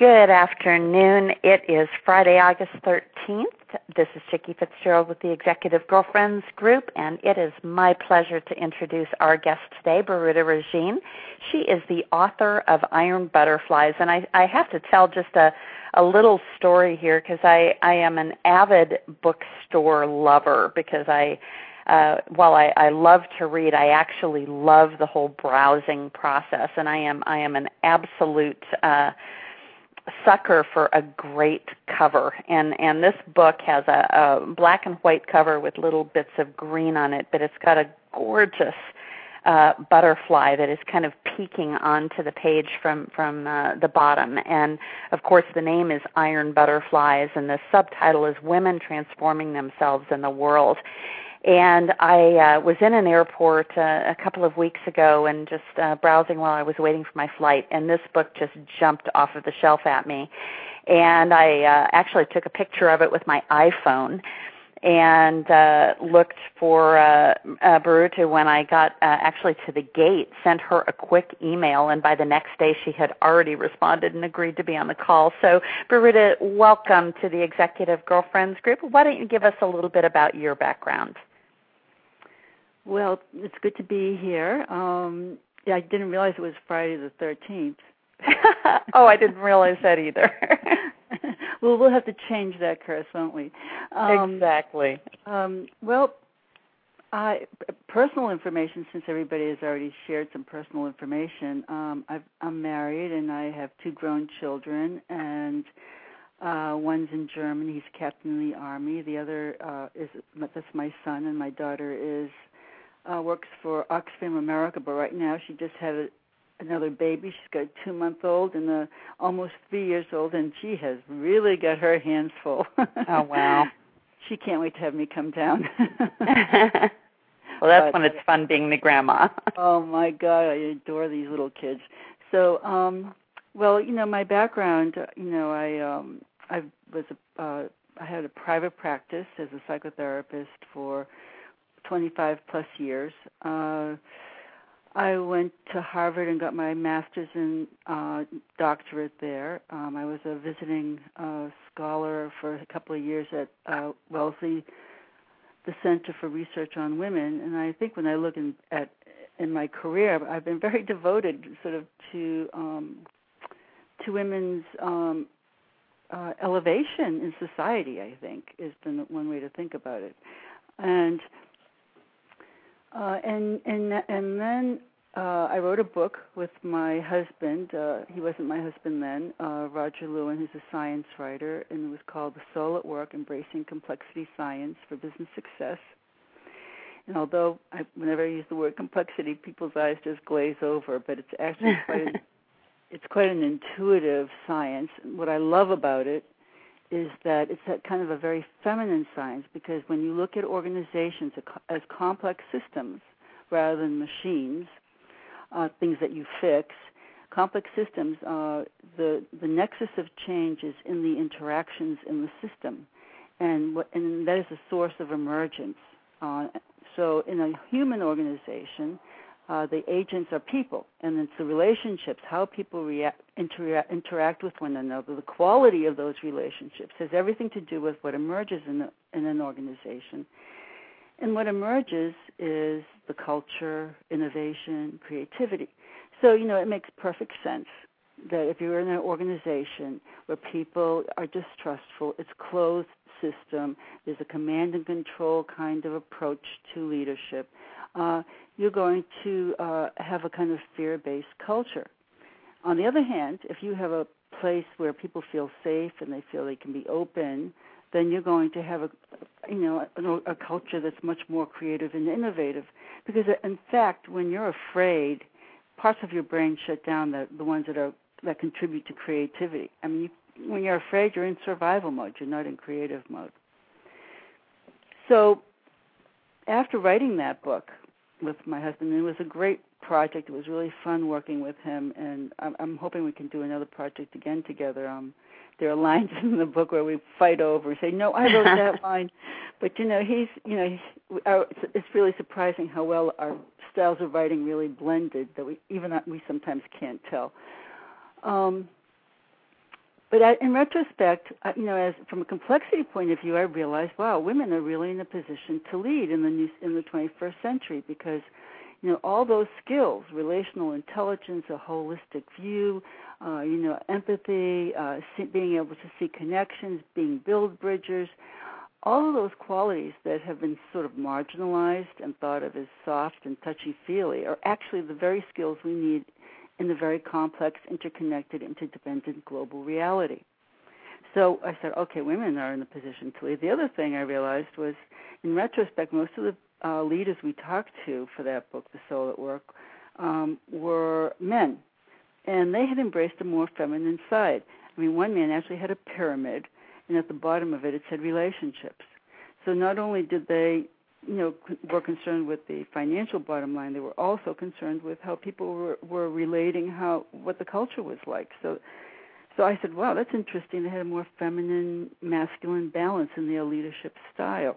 Good afternoon. It is Friday, August 13th. This is Chicke Fitzgerald with the Executive Girlfriends Group, and it is my pleasure to introduce our guest today, Birute Regine. She is the author of Iron Butterflies, and I, I have to tell just a, a little story here because I, I am an avid bookstore lover because I uh, while I, I love to read, I actually love the whole browsing process, and I am I am an absolute uh, sucker for a great cover. And and this book has a, a black and white cover with little bits of green on it but it's got a gorgeous uh, butterfly that is kind of peeking onto the page from from uh, the bottom. And of course the name is iron butterflies and the subtitle is women transforming themselves in the world and I uh, was in an airport uh, a couple of weeks ago and just uh, browsing while I was waiting for my flight, and this book just jumped off of the shelf at me. And I uh, actually took a picture of it with my iPhone and uh, looked for uh, uh, Birute when I got uh, actually to the gate, sent her a quick email, and by the next day she had already responded and agreed to be on the call. So, Birute, welcome to the Executive Girlfriends Group. Why don't you give us a little bit about your background? Well, it's good to be here. Um, yeah, I didn't realize it was Friday the 13th. oh, I didn't realize that either. well, we'll have to change that curse, won't we? Um, exactly. Um, well, I, personal information, since everybody has already shared some personal information, um, I've, I'm married and I have two grown children, and uh, one's in Germany. He's captain in the army. The other uh, is that's my son, and my daughter is uh, works for Oxfam America, but right now she just had a, another baby. She's got a two month old and a almost three years old, and she has really got her hands full. oh wow! She can't wait to have me come down. well, that's but, when it's fun being the grandma. oh my God, I adore these little kids. So, um, well, you know, my background, you know, I um, I was a uh, I had a private practice as a psychotherapist for 25 plus years. Uh, I went to Harvard and got my master's and uh, doctorate there. Um, I was a visiting uh, scholar for a couple of years at uh, Wellesley, the Center for Research on Women. And I think when I look in, at in my career, I've been very devoted, sort of, to um, to women's um, uh, elevation in society. I think is the one way to think about it. And uh, and and and then uh, I wrote a book with my husband. Uh, he wasn't my husband then, uh, Roger Lewin, who's a science writer, and it was called The Soul at Work: Embracing Complexity Science for Business Success. And although I, whenever I use the word complexity, people's eyes just glaze over, but it's actually quite an, it's quite an intuitive science. What I love about it is that it's a kind of a very feminine science because when you look at organizations as complex systems rather than machines, uh, things that you fix, complex systems, uh, the the nexus of change is in the interactions in the system, and what, and that is a source of emergence. Uh, so in a human organization, uh, the agents are people, and it's the relationships, how people react, interact, interact with one another. The quality of those relationships has everything to do with what emerges in, the, in an organization. And what emerges is the culture, innovation, creativity. So, you know, it makes perfect sense that if you're in an organization where people are distrustful, it's closed system, there's a command and control kind of approach to leadership uh, you're going to uh, have a kind of fear based culture. On the other hand, if you have a place where people feel safe and they feel they can be open, then you're going to have a you know a, a culture that's much more creative and innovative. Because uh, in fact, when you're afraid, parts of your brain shut down the the ones that are that contribute to creativity. I mean, you, when you're afraid, you're in survival mode. You're not in creative mode. So, after writing that book, with my husband. And it was a great project. It was really fun working with him, and I'm, I'm hoping we can do another project again together. Um, there are lines in the book where we fight over and say, "No, I wrote that line," but you know, he's you know, he's, our, it's, it's really surprising how well our styles of writing really blended that we even we sometimes can't tell. Um, but in retrospect, you know, as from a complexity point of view, I realized, wow, women are really in a position to lead in the new, in the 21st century because, you know, all those skills, relational intelligence, a holistic view, uh, you know, empathy, uh, being able to see connections, being build bridges, all of those qualities that have been sort of marginalized and thought of as soft and touchy feely are actually the very skills we need in the very complex, interconnected, interdependent global reality. So I said, okay, women are in a position to lead. The other thing I realized was, in retrospect, most of the uh, leaders we talked to for that book, The Soul at Work, um, were men, and they had embraced a more feminine side. I mean, one man actually had a pyramid, and at the bottom of it, it said relationships. So not only did they you know were concerned with the financial bottom line. They were also concerned with how people were were relating how what the culture was like. So so i said wow that's interesting. They had a more feminine masculine balance in their leadership style.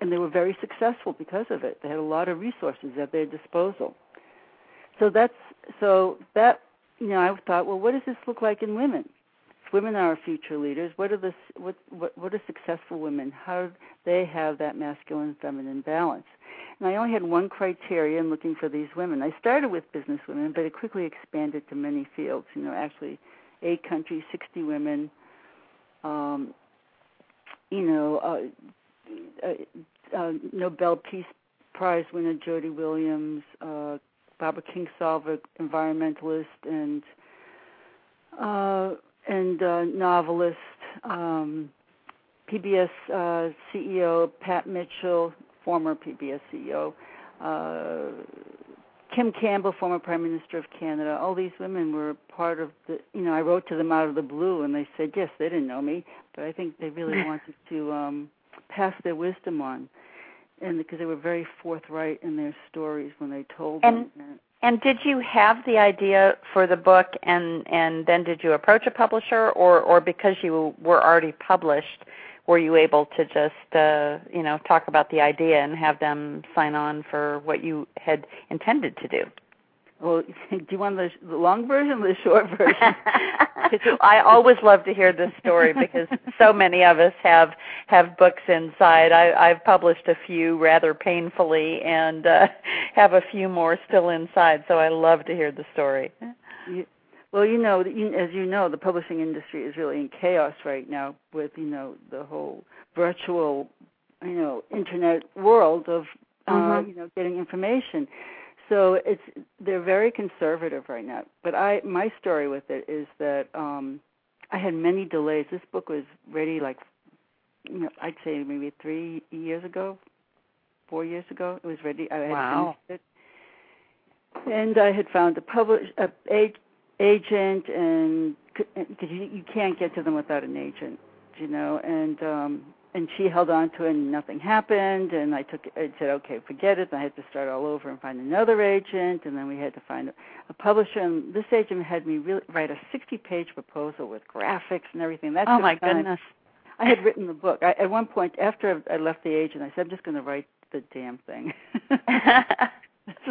And they were very successful because of it. They had a lot of resources at their disposal. So that's so that you know i thought well what does this look like in women women are our future leaders. What are the what what, what are successful women? How do they have that masculine feminine balance? And I only had one criteria in looking for these women. I started with business women, but it quickly expanded to many fields. You know, actually, eight countries, sixty women. Um, you know, uh, uh, uh, Nobel Peace Prize winner Jody Williams, uh, Barbara Kingsolver, environmentalist, and uh, and uh, novelist, um, PBS uh, CEO Pat Mitchell, former PBS CEO, uh, Kim Campbell, former Prime Minister of Canada. All these women were part of the. You know, I wrote to them out of the blue, and they said yes, they didn't know me, but I think they really wanted to um, pass their wisdom on, and because they were very forthright in their stories when they told and, them. And did you have the idea for the book, and and then did you approach a publisher, or or because you were already published, were you able to just uh, you know talk about the idea and have them sign on for what you had intended to do? Well, do you want the, the long version or the short version? I always love to hear this story because so many of us have have books inside. I, I've published a few rather painfully, and uh, have a few more still inside. So I love to hear the story. well, you know, as you know, the publishing industry is really in chaos right now with you know the whole virtual, you know, internet world of uh, mm-hmm. you know getting information so it's they're very conservative right now. But I my story with it is that um I had many delays. This book was ready like you know, I'd say maybe three years ago, four years ago. It was ready. I had wow. finished it, and I had found a publish a, a agent, and because you, you can't get to them without an agent, you know, and um and she held on to it and nothing happened and I took I said okay forget it and I had to start all over and find another agent and then we had to find a, a publisher and this agent had me really write a 60 page proposal with graphics and everything. That oh my goodness. I had written the book. I, at one point after I left the agent I said I'm just going to write the damn thing.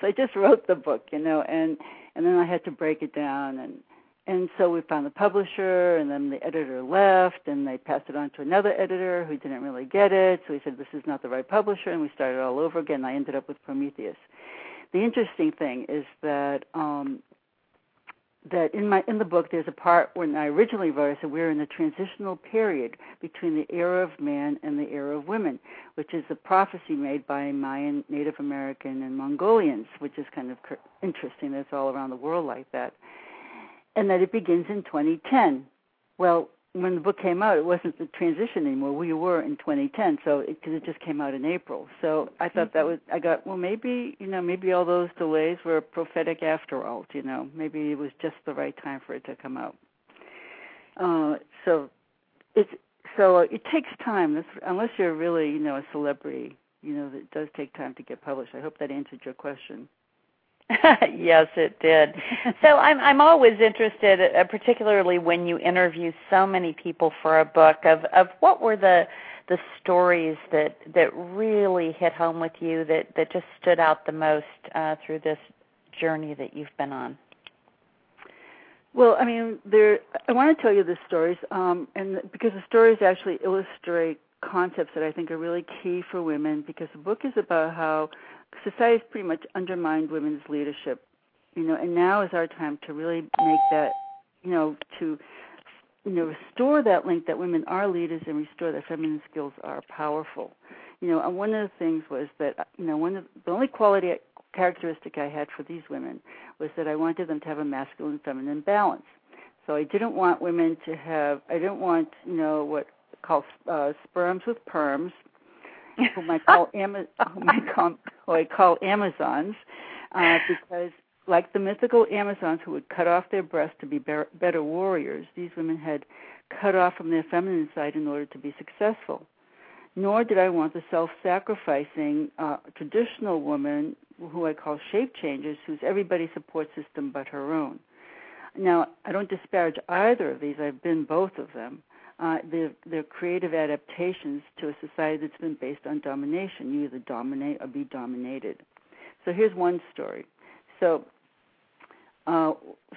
So I just wrote the book you know and and then I had to break it down and and so we found the publisher and then the editor left and they passed it on to another editor who didn't really get it. So we said this is not the right publisher and we started all over again. I ended up with prometheus. The interesting thing is that um that in my in the book there's a part when I originally wrote I said we're in a transitional period between the era of man and the era of women, which is a prophecy made by Mayan, Native American, and Mongolians, which is kind of interesting. That's all around the world like that and that it begins in 2010. Well, when the book came out, it wasn't the transition anymore. We were in 2010, so because it, it, just came out in April. So I thought mm-hmm. that was. I got well, maybe you know, maybe all those delays were prophetic after all. You know, maybe it was just the right time for it to come out. Uh, so it's so it takes time. This, unless you're really you know a celebrity, you know, it does take time to get published. I hope that answered your question. yes, it did. so I'm I'm always interested, uh, particularly when you interview so many people for a book, of of what were the the stories that that really hit home with you that that just stood out the most uh, through this journey that you've been on. Well, I mean, there. I want to tell you the stories, um, and because the stories actually illustrate concepts that I think are really key for women. Because the book is about how society's pretty much undermined women's leadership, you know, and now is our time to really make that, you know, to you know restore that link that women are leaders and restore that feminine skills are powerful. You know, and one of the things was that you know one of the only quality characteristic I had for these women was that I wanted them to have a masculine feminine balance. So I didn't want women to have I didn't want, you know, what called uh, sperms with perms, whom I call Ama- whom I call, who I call Amazons, uh, because like the mythical Amazons who would cut off their breasts to be better warriors, these women had cut off from their feminine side in order to be successful. Nor did I want the self sacrificing uh, traditional woman who I call shape changers, who's everybody support system but her own. Now, I don't disparage either of these. I've been both of them. Uh, creative adaptations to a society that's been based on domination. You either dominate or be dominated. So here's one story. So, uh,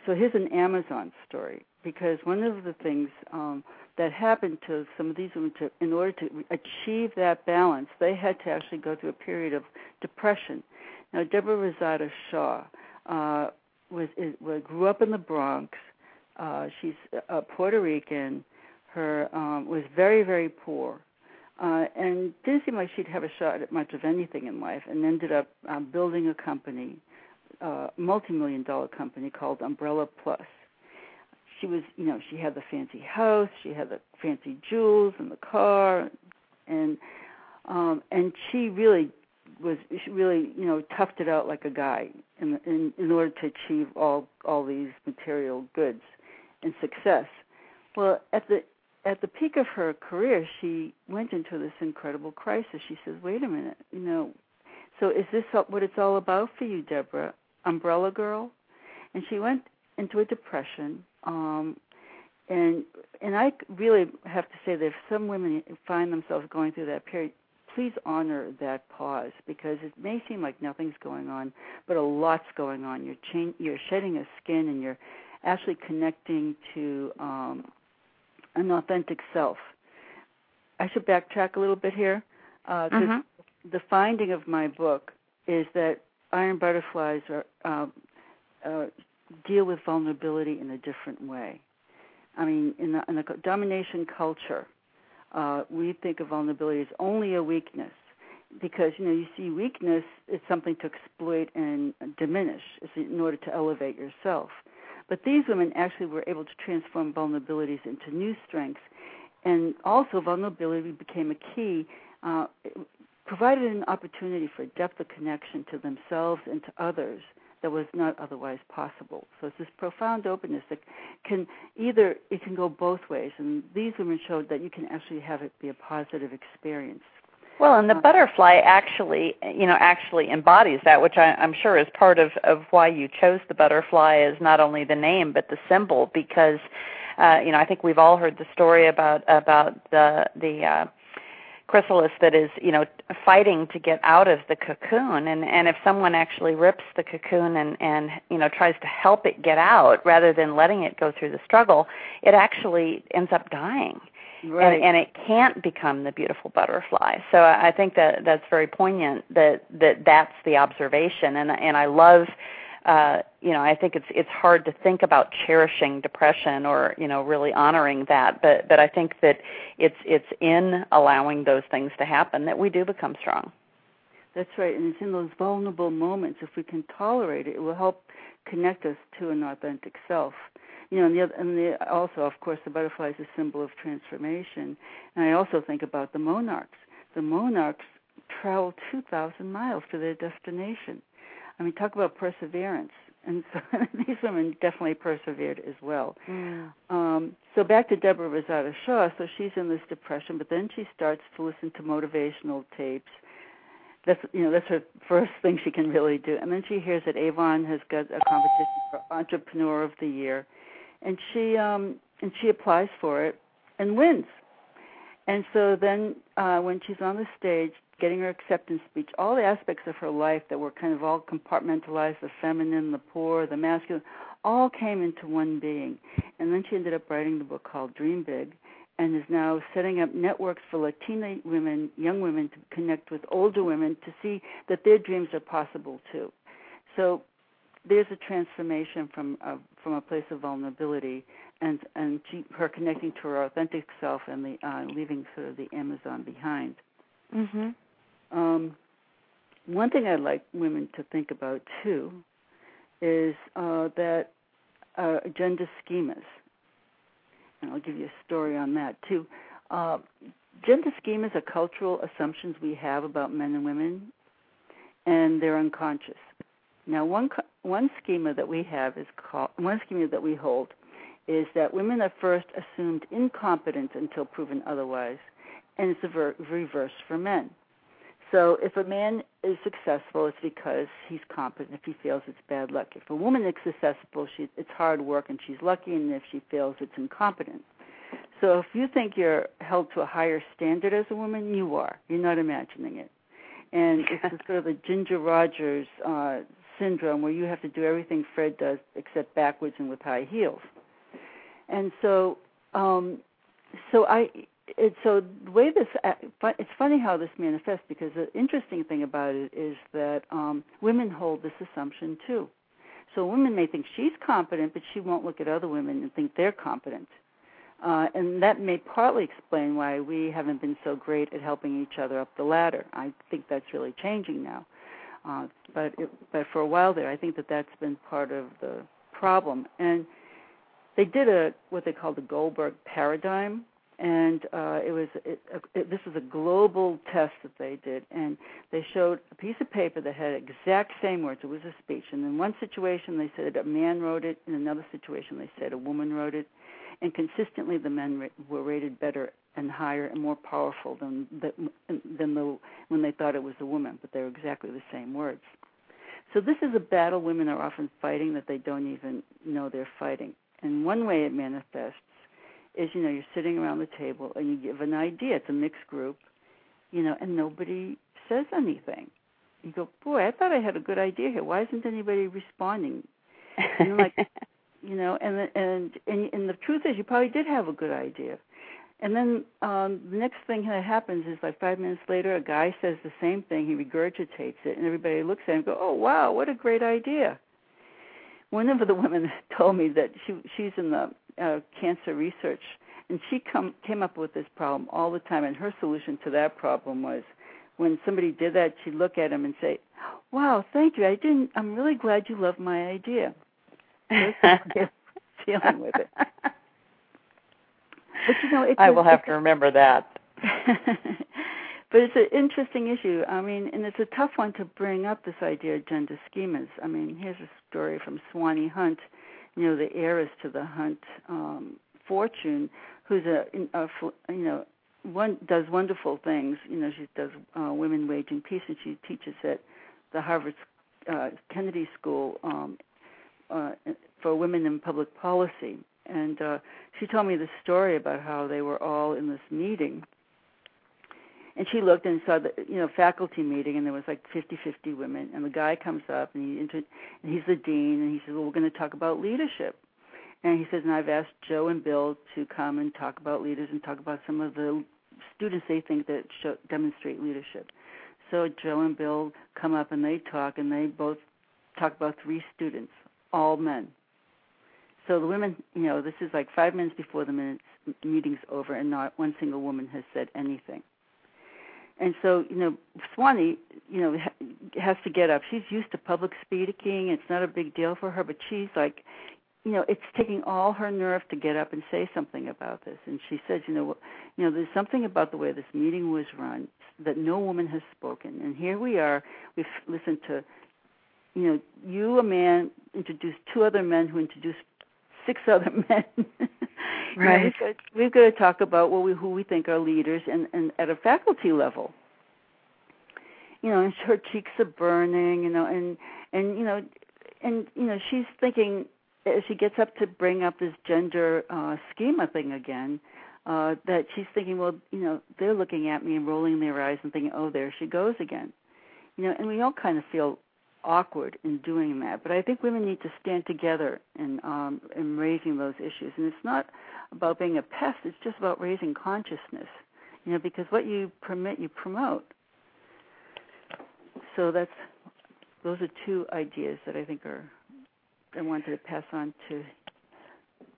so here's an Amazon story because one of the things um, that happened to some of these women, to, in order to achieve that balance, they had to actually go through a period of depression now, Deborah Rosado Shaw uh, was, is, was grew up in the Bronx. Uh, she's a Puerto Rican. Her um, was very very poor, uh, and didn't seem like she'd have a shot at much of anything in life. And ended up um, building a company, uh, multi-million dollar company called Umbrella Plus. She was, you know, she had the fancy house, she had the fancy jewels and the car, and um, and she really was really you know toughed it out like a guy in in in order to achieve all all these material goods and success. Well, at the at the peak of her career, she went into this incredible crisis. She says, "Wait a minute, you know, so is this what it's all about for you, Deborah? Umbrella Girl?" And she went into a depression. Um, and and I really have to say that if some women find themselves going through that period, please honor that pause because it may seem like nothing's going on, but a lot's going on. You're cha- you're shedding a skin and you're actually connecting to um, an authentic self. I should backtrack a little bit here uh, mm-hmm. the finding of my book is that iron butterflies are uh, uh, deal with vulnerability in a different way. I mean, in the, in the domination culture, uh, we think of vulnerability as only a weakness because you know you see weakness is something to exploit and diminish in order to elevate yourself. But these women actually were able to transform vulnerabilities into new strengths, and also vulnerability became a key. Uh, provided an opportunity for depth of connection to themselves and to others that was not otherwise possible. So it's this profound openness that can either it can go both ways, and these women showed that you can actually have it be a positive experience. Well, and the uh, butterfly actually, you know, actually embodies that, which I, I'm sure is part of of why you chose the butterfly as not only the name but the symbol, because, uh, you know, I think we've all heard the story about about the the uh, chrysalis that is you know fighting to get out of the cocoon. And and if someone actually rips the cocoon and and you know tries to help it get out rather than letting it go through the struggle it actually ends up dying right. and and it can't become the beautiful butterfly so i think that that's very poignant that that that's the observation and and i love uh, you know, I think it's it's hard to think about cherishing depression or you know really honoring that, but but I think that it's it's in allowing those things to happen that we do become strong. That's right, and it's in those vulnerable moments. If we can tolerate it, it will help connect us to an authentic self. You know, and the, other, and the also, of course, the butterfly is a symbol of transformation. And I also think about the monarchs. The monarchs travel 2,000 miles to their destination I mean, talk about perseverance. And so these women definitely persevered as well. Mm. Um, so back to Deborah Rosado Shaw. So she's in this depression, but then she starts to listen to motivational tapes. That's you know that's her first thing she can really do. And then she hears that Avon has got a competition for Entrepreneur of the Year, and she um, and she applies for it and wins. And so then uh, when she's on the stage getting her acceptance speech, all the aspects of her life that were kind of all compartmentalized the feminine, the poor, the masculine all came into one being. And then she ended up writing the book called Dream Big and is now setting up networks for Latina women, young women, to connect with older women to see that their dreams are possible too. So there's a transformation from a, from a place of vulnerability and and she, her connecting to her authentic self and the uh, leaving sort of the Amazon behind. Mm-hmm. Um, one thing I'd like women to think about too is uh, that uh, gender schemas, and I'll give you a story on that too. Uh, gender schemas are cultural assumptions we have about men and women, and they're unconscious. Now, one one schema that we have is called one schema that we hold is that women are first assumed incompetent until proven otherwise, and it's the ver- reverse for men. So if a man is successful, it's because he's competent. If he fails, it's bad luck. If a woman is successful, she, it's hard work and she's lucky, and if she fails, it's incompetent. So if you think you're held to a higher standard as a woman, you are. You're not imagining it. And it's sort of the Ginger Rogers uh, syndrome where you have to do everything Fred does except backwards and with high heels. And so, um, so I it, so the way this uh, it's funny how this manifests because the interesting thing about it is that um, women hold this assumption too. So women may think she's competent, but she won't look at other women and think they're competent. Uh, and that may partly explain why we haven't been so great at helping each other up the ladder. I think that's really changing now. Uh, but it, but for a while there, I think that that's been part of the problem. And they did a what they called the Goldberg paradigm, and uh, it was it, it, this was a global test that they did, and they showed a piece of paper that had exact same words. It was a speech, and in one situation they said a man wrote it, in another situation they said a woman wrote it, and consistently the men were rated better and higher and more powerful than the, than the when they thought it was a woman, but they were exactly the same words. So this is a battle women are often fighting that they don't even know they're fighting. And one way it manifests is, you know, you're sitting around the table and you give an idea. It's a mixed group, you know, and nobody says anything. You go, boy, I thought I had a good idea here. Why isn't anybody responding? And like, you know, and and and and the truth is, you probably did have a good idea. And then um, the next thing that happens is like five minutes later, a guy says the same thing. He regurgitates it, and everybody looks at him and go, "Oh wow, what a great idea!" one of the women told me that she she's in the uh, cancer research and she come came up with this problem all the time and her solution to that problem was when somebody did that she'd look at him and say wow thank you i didn't i'm really glad you love my idea dealing with it but you know i will have to remember that but it's an interesting issue. I mean, and it's a tough one to bring up this idea of gender schemas. I mean, here's a story from Swanee Hunt, you know, the heiress to the Hunt um, fortune, who's a, a you know, one does wonderful things. You know, she does uh, women waging peace, and she teaches at the Harvard uh, Kennedy School um, uh, for women in public policy. And uh, she told me the story about how they were all in this meeting. And she looked and saw the you know faculty meeting and there was like fifty fifty women. And the guy comes up and he inter- and he's the dean and he says well we're going to talk about leadership. And he says and I've asked Joe and Bill to come and talk about leaders and talk about some of the students they think that show, demonstrate leadership. So Joe and Bill come up and they talk and they both talk about three students all men so the women you know this is like 5 minutes before the minutes meeting's over and not one single woman has said anything and so you know Swanee you know has to get up. She's used to public speaking. It's not a big deal for her, but she's like you know it's taking all her nerve to get up and say something about this and she says you know you know there's something about the way this meeting was run that no woman has spoken and here we are we've listened to you know you a man introduced two other men who introduced six other men Right. we've, got, we've got to talk about what we, who we think are leaders, and, and at a faculty level. You know, and her cheeks are burning. You know, and and you know, and you know, she's thinking as she gets up to bring up this gender uh, schema thing again. uh, that she's thinking, well, you know, they're looking at me and rolling their eyes and thinking, oh, there she goes again. You know, and we all kind of feel awkward in doing that. But I think women need to stand together in um, in raising those issues. And it's not about being a pest; it's just about raising consciousness. You know, because what you permit, you promote. So that's those are two ideas that I think are I wanted to pass on to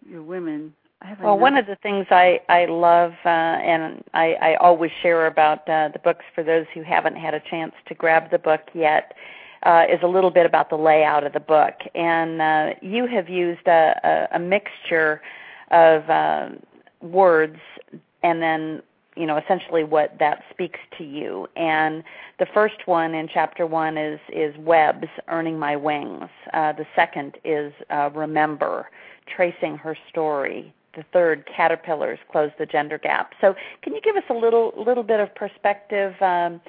your women well, one of the things I I love uh, and I, I always share about uh, the books for those who haven't had a chance to grab the book yet uh, is a little bit about the layout of the book. And uh, you have used a, a, a mixture of uh, words and then you know essentially what that speaks to you and the first one in chapter one is is webs earning my wings uh, the second is uh, remember tracing her story the third caterpillars close the gender gap. So, can you give us a little little bit of perspective um,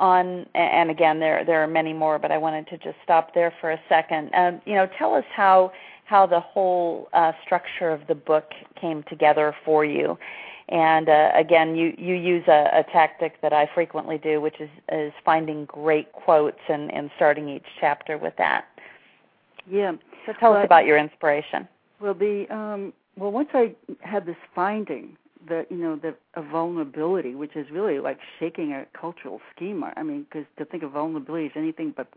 on? And again, there there are many more, but I wanted to just stop there for a second. Um, you know, tell us how how the whole uh, structure of the book came together for you. And uh, again, you, you use a, a tactic that I frequently do, which is, is finding great quotes and, and starting each chapter with that. Yeah. So tell well, us about your inspiration. Well, the um, well, once I had this finding that you know that a vulnerability, which is really like shaking a cultural schema. I mean, because to think of vulnerability as anything but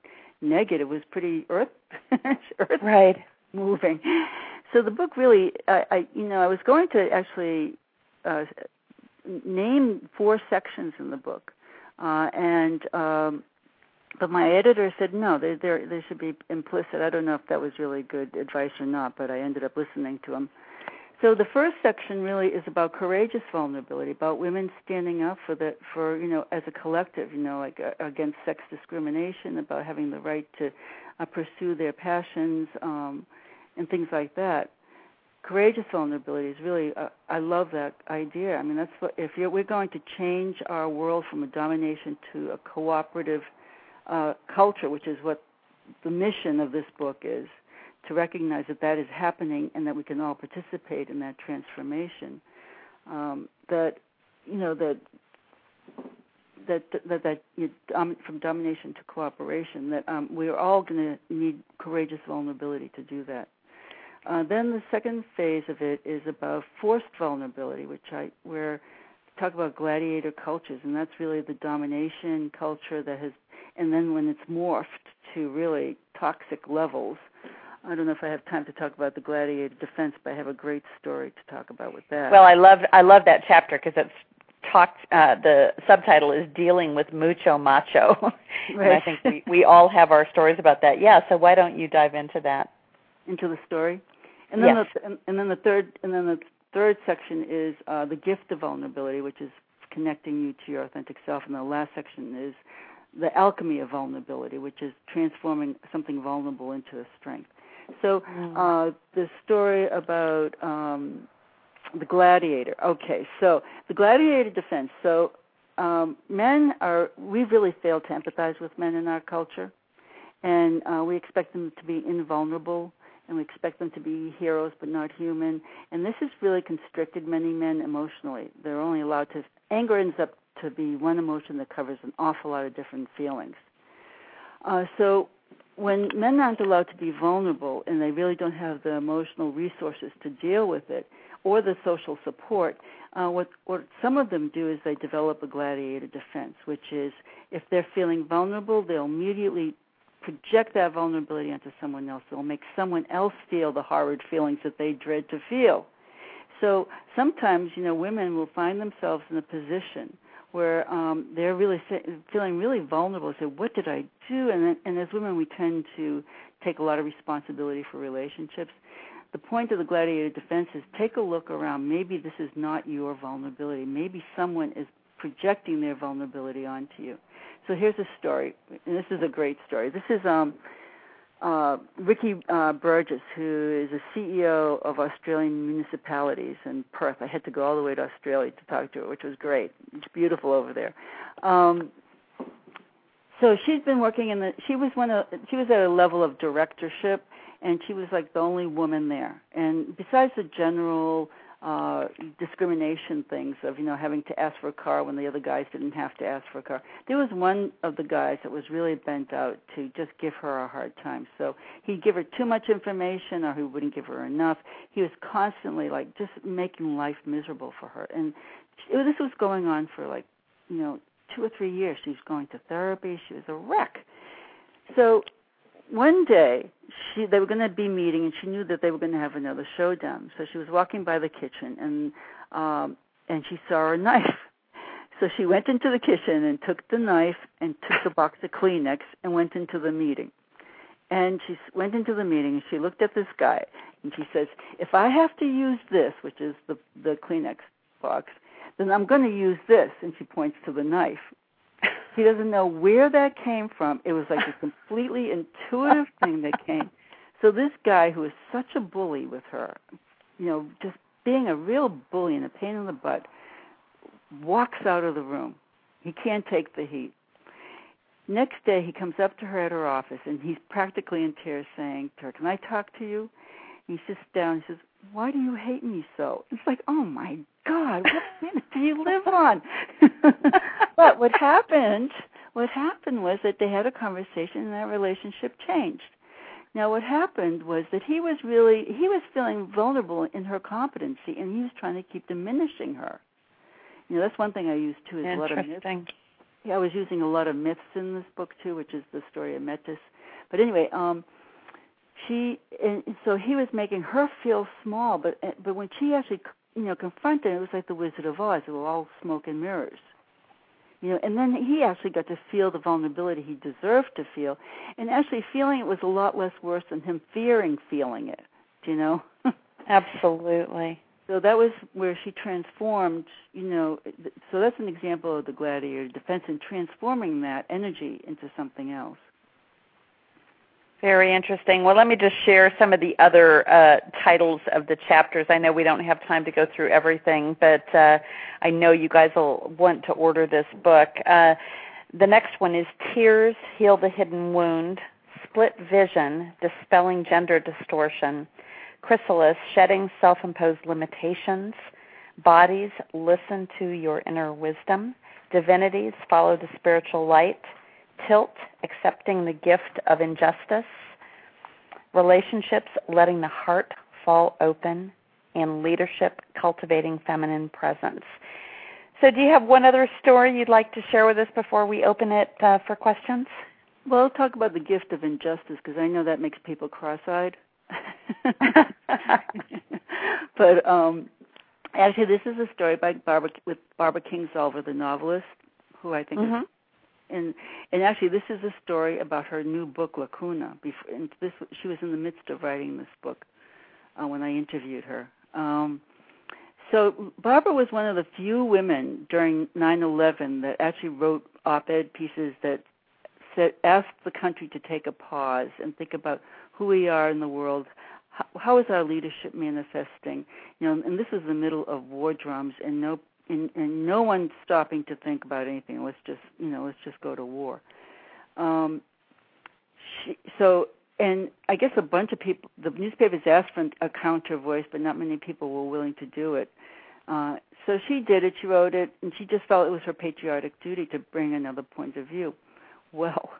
negative was pretty earth, earth right moving. So the book really, I, I you know, I was going to actually uh, name four sections in the book, uh, and um, but my editor said no, they they should be implicit. I don't know if that was really good advice or not, but I ended up listening to him. So the first section really is about courageous vulnerability, about women standing up for the for you know as a collective, you know, like uh, against sex discrimination, about having the right to uh, pursue their passions um, and things like that. Courageous vulnerability is really uh, I love that idea. I mean, that's what if you're, we're going to change our world from a domination to a cooperative uh, culture, which is what the mission of this book is to recognize that that is happening and that we can all participate in that transformation. Um, that you know that that that that you, um, from domination to cooperation. That um, we are all going to need courageous vulnerability to do that. Uh, then the second phase of it is about forced vulnerability, which I where talk about gladiator cultures, and that's really the domination culture that has, and then when it's morphed to really toxic levels, I don't know if I have time to talk about the gladiator defense, but I have a great story to talk about with that. Well, I love I love that chapter because it's talked. Uh, the subtitle is dealing with mucho macho, right. and I think we we all have our stories about that. Yeah, so why don't you dive into that? Into the story, and then yes. the and, and then the third and then the third section is uh, the gift of vulnerability, which is connecting you to your authentic self, and the last section is the alchemy of vulnerability, which is transforming something vulnerable into a strength. So mm. uh, the story about um, the gladiator. Okay, so the gladiator defense. So um, men are we really fail to empathize with men in our culture, and uh, we expect them to be invulnerable, and we expect them to be heroes but not human. And this has really constricted many men emotionally. They're only allowed to anger ends up to be one emotion that covers an awful lot of different feelings. Uh, so when men aren't allowed to be vulnerable and they really don't have the emotional resources to deal with it or the social support, uh, what, what some of them do is they develop a gladiator defense, which is if they're feeling vulnerable, they'll immediately project that vulnerability onto someone else. They'll make someone else feel the horrid feelings that they dread to feel. So sometimes, you know, women will find themselves in a position where um, they're really feeling really vulnerable. Say, what did I do? And then, and as women, we tend to take a lot of responsibility for relationships. The point of the gladiator defense is take a look around. Maybe this is not your vulnerability. Maybe someone is projecting their vulnerability onto you. So here's a story, and this is a great story. This is um, uh, Ricky uh, Burgess, who is a CEO of Australian municipalities in Perth. I had to go all the way to Australia to talk to her, which was great. It's beautiful over there. Um, so she's been working in the. She was one of. She was at a level of directorship, and she was like the only woman there. And besides the general uh, discrimination things of you know having to ask for a car when the other guys didn't have to ask for a car. There was one of the guys that was really bent out to just give her a hard time. So he'd give her too much information or he wouldn't give her enough. He was constantly like just making life miserable for her. And this was going on for like you know two or three years. She was going to therapy. She was a wreck. So one day she they were going to be meeting and she knew that they were going to have another showdown so she was walking by the kitchen and um and she saw a knife. So she went into the kitchen and took the knife and took the box of kleenex and went into the meeting. And she went into the meeting and she looked at this guy and she says if i have to use this which is the the kleenex box then i'm going to use this. And she points to the knife he doesn't know where that came from. It was like a completely intuitive thing that came. So this guy who is such a bully with her, you know, just being a real bully and a pain in the butt, walks out of the room. He can't take the heat. Next day, he comes up to her at her office and he's practically in tears saying to her, Can I talk to you? he sits down and says, Why do you hate me so? It's like, Oh my God, what planet do you live on? but what happened what happened was that they had a conversation and that relationship changed. Now what happened was that he was really he was feeling vulnerable in her competency and he was trying to keep diminishing her. You know, that's one thing I use too is a lot of myths. Yeah, I was using a lot of myths in this book too, which is the story of Metis. But anyway, um she and so he was making her feel small, but but when she actually you know confronted him, it was like the Wizard of Oz. It was all smoke and mirrors. You know, and then he actually got to feel the vulnerability he deserved to feel, and actually feeling it was a lot less worse than him fearing feeling it. Do you know? Absolutely. So that was where she transformed. You know, so that's an example of the gladiator defense and transforming that energy into something else. Very interesting. Well, let me just share some of the other uh, titles of the chapters. I know we don't have time to go through everything, but uh, I know you guys will want to order this book. Uh, the next one is Tears Heal the Hidden Wound, Split Vision, Dispelling Gender Distortion, Chrysalis, Shedding Self Imposed Limitations, Bodies, Listen to Your Inner Wisdom, Divinities, Follow the Spiritual Light, tilt, accepting the gift of injustice, relationships, letting the heart fall open, and leadership, cultivating feminine presence. So, do you have one other story you'd like to share with us before we open it uh, for questions? Well, I'll talk about the gift of injustice because I know that makes people cross-eyed. but um, actually, this is a story by Barbara with Barbara Kingsolver, the novelist, who I think mm-hmm. is and and actually this is a story about her new book Lacuna. Before, and this she was in the midst of writing this book uh, when I interviewed her. Um, so Barbara was one of the few women during 9/11 that actually wrote op-ed pieces that said, asked the country to take a pause and think about who we are in the world. How, how is our leadership manifesting? You know, and this is the middle of war drums, and no and, and no one stopping to think about anything. Let's just you know let's just go to war. Um, she, so and I guess a bunch of people, the newspapers asked for a counter voice, but not many people were willing to do it. Uh, so she did it. She wrote it, and she just felt it was her patriotic duty to bring another point of view. Well,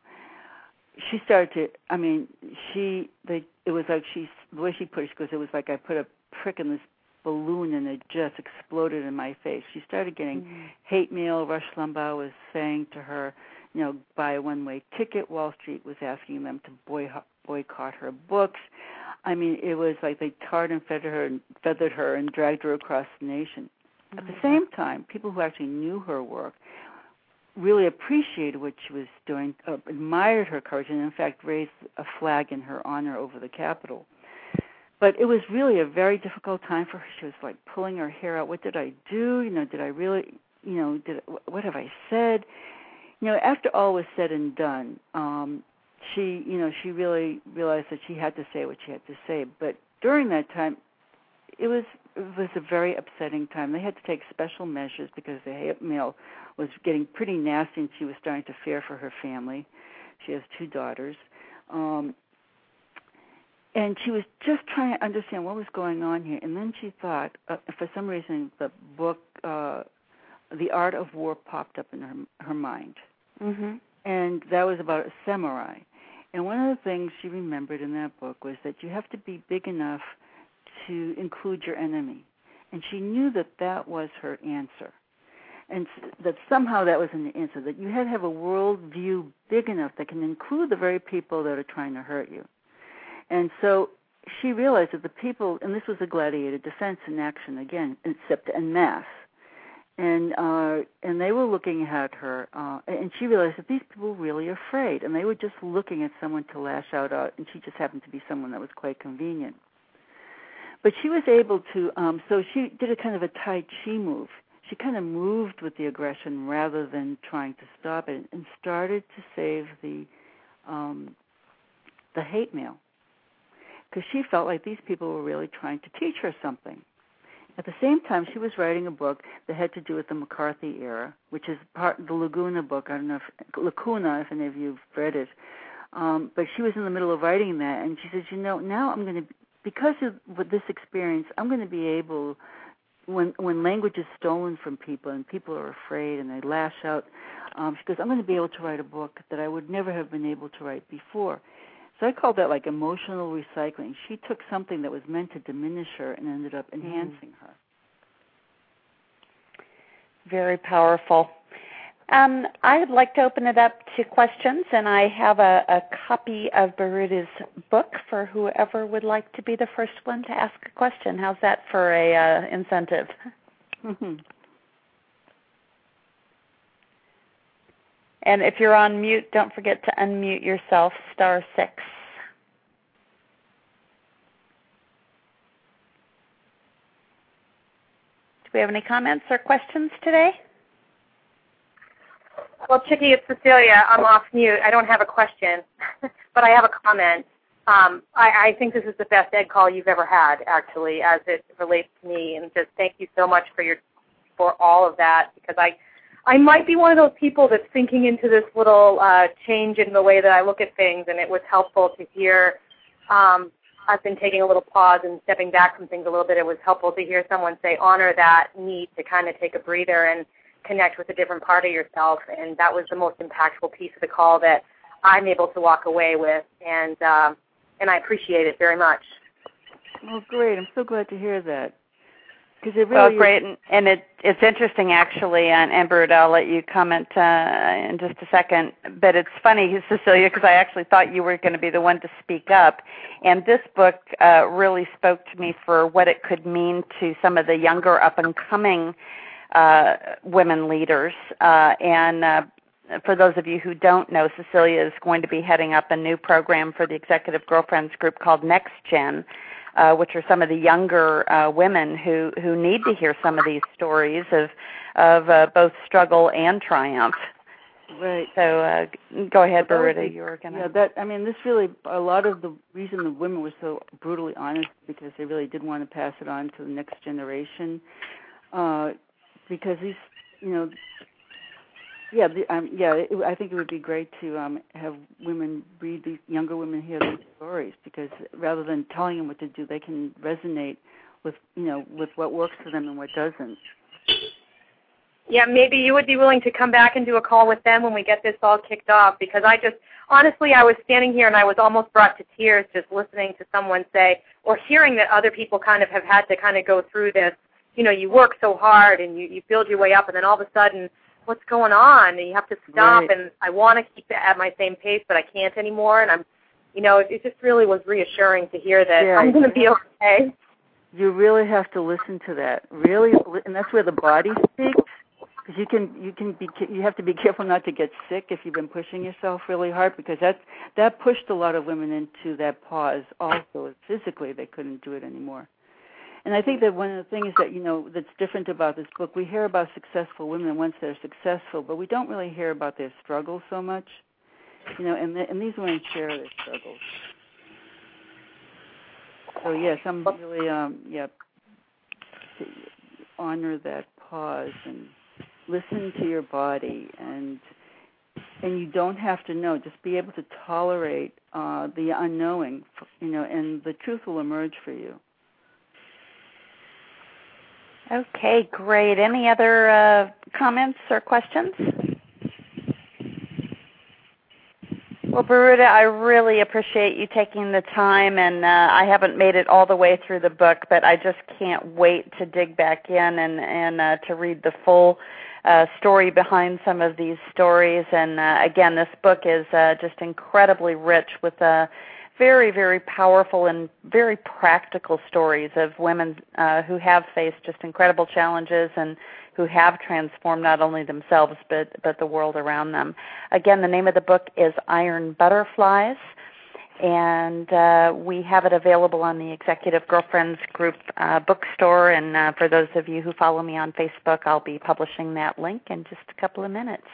she started to. I mean, she. They. It was like she. The way she put it, because it was like I put a prick in this balloon and it just exploded in my face. She started getting mm-hmm. hate mail. Rush Limbaugh was saying to her, you know, buy a one-way ticket. Wall Street was asking them to boy- boycott her books. I mean, it was like they tarred and feathered her and feathered her and dragged her across the nation. Mm-hmm. At the same time, people who actually knew her work really appreciated what she was doing, uh, admired her courage, and in fact raised a flag in her honor over the Capitol but it was really a very difficult time for her. She was like pulling her hair out. What did I do? You know, did I really, you know, did what have I said? You know, after all was said and done, um, she, you know, she really realized that she had to say what she had to say. But during that time, it was it was a very upsetting time. They had to take special measures because the hate mail was getting pretty nasty, and she was starting to fear for her family. She has two daughters. Um, and she was just trying to understand what was going on here. And then she thought, uh, for some reason, the book, uh, "The Art of War," popped up in her her mind, mm-hmm. and that was about a samurai. And one of the things she remembered in that book was that you have to be big enough to include your enemy, and she knew that that was her answer and that somehow that was an answer that you had to have a world view big enough that can include the very people that are trying to hurt you and so she realized that the people, and this was a gladiator defense in action again, except en masse, and uh, and they were looking at her, uh, and she realized that these people were really afraid, and they were just looking at someone to lash out at, and she just happened to be someone that was quite convenient. But she was able to, um, so she did a kind of a Tai Chi move. She kind of moved with the aggression rather than trying to stop it, and started to save the um, the hate mail because she felt like these people were really trying to teach her something. At the same time, she was writing a book that had to do with the McCarthy era, which is part of the Lacuna book. I don't know if Lacuna, if any of you've read it. Um, but she was in the middle of writing that, and she says, you know, now I'm going to, because of with this experience, I'm going to be able, when when language is stolen from people and people are afraid and they lash out, um, she goes, I'm going to be able to write a book that I would never have been able to write before. So I call that like emotional recycling. She took something that was meant to diminish her and ended up mm-hmm. enhancing mm. her. Very powerful. Um, I'd like to open it up to questions, and I have a, a copy of Birute's book for whoever would like to be the first one to ask a question. How's that for a uh, incentive? Mm-hmm. And if you're on mute, don't forget to unmute yourself, star six. Do we have any comments or questions today? Well, Chicke, it's Cecilia. I'm off mute. I don't have a question, but I have a comment. Um, I, I think this is the best egg call you've ever had, actually, as it relates to me. And just thank you so much for your for all of that because I I might be one of those people that's thinking into this little uh, change in the way that I look at things, and it was helpful to hear. Um, I've been taking a little pause and stepping back from things a little bit. It was helpful to hear someone say, honor that need to kind of take a breather and connect with a different part of yourself, and that was the most impactful piece of the call that I'm able to walk away with, and um, and I appreciate it very much. Well, great. I'm so glad to hear that. Because it really well, great, and, and it it's interesting actually. And Amber, I'll let you comment uh, in just a second. But it's funny, Cecilia, because I actually thought you were going to be the one to speak up. And this book uh, really spoke to me for what it could mean to some of the younger up and coming uh, women leaders. Uh, and uh, for those of you who don't know, Cecilia is going to be heading up a new program for the Executive Girlfriends group called Next Gen uh, which are some of the younger uh, women who who need to hear some of these stories of of uh, both struggle and triumph. Right. So uh, go ahead, Birute. You were gonna. Yeah, that I mean, this really a lot of the reason the women were so brutally honest because they really did want to pass it on to the next generation. Uh, because these, you know, yeah, um, yeah. It, I think it would be great to um, have women read these younger women hear these stories because rather than telling them what to do, they can resonate with you know with what works for them and what doesn't. Yeah, maybe you would be willing to come back and do a call with them when we get this all kicked off because I just honestly I was standing here and I was almost brought to tears just listening to someone say or hearing that other people kind of have had to kind of go through this. You know, you work so hard and you you build your way up and then all of a sudden what's going on and you have to stop right. and I want to keep it at my same pace but I can't anymore and I'm you know it, it just really was reassuring to hear that yeah, I'm going to be okay. You really have to listen to that. Really and that's where the body speaks because you can you can be you have to be careful not to get sick if you've been pushing yourself really hard because that that pushed a lot of women into that pause also physically they couldn't do it anymore and I think that one of the things that you know that's different about this book, we hear about successful women once they're successful, but we don't really hear about their struggles so much. You know, and the, and these women share their struggles. So yes, I'm really um yeah honor that pause and listen to your body and and you don't have to know just be able to tolerate uh the unknowing you know, and the truth will emerge for you. Okay, great. Any other uh, comments or questions? Well, Birute, I really appreciate you taking the time, and uh, I haven't made it all the way through the book, but I just can't wait to dig back in and and uh, to read the full uh, story behind some of these stories. And uh, again, this book is uh, just incredibly rich with uh, very, very powerful and very practical stories of women uh, who have faced just incredible challenges and who have transformed not only themselves but but the world around them. Again, the name of the book is Iron Butterflies and uh, we have it available on the Executive Girlfriends Group uh, bookstore. And uh, for those of you who follow me on Facebook, I'll be publishing that link in just a couple of minutes.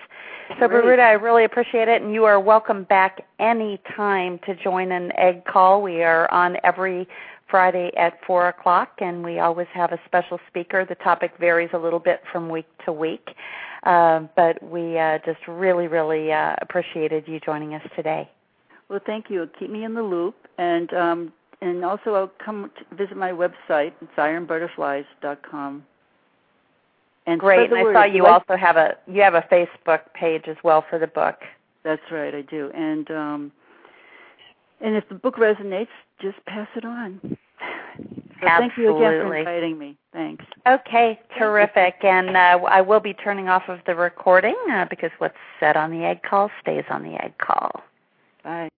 So, Birute, I really appreciate it, and you are welcome back any time to join an egg call. We are on every Friday at 4 o'clock, and we always have a special speaker. The topic varies a little bit from week to week, uh, but we uh, just really, really uh, appreciated you joining us today. Well, thank you. Keep me in the loop, and um, and also I'll come visit my website. It's ironbutterflies.com. And great. And I saw you like, also have a you have a Facebook page as well for the book. That's right, I do. And um, and if the book resonates, just pass it on. So Absolutely. thank you again for inviting me. Thanks. Okay, terrific. And uh, I will be turning off of the recording uh, because what's said on the egg call stays on the egg call. Bye.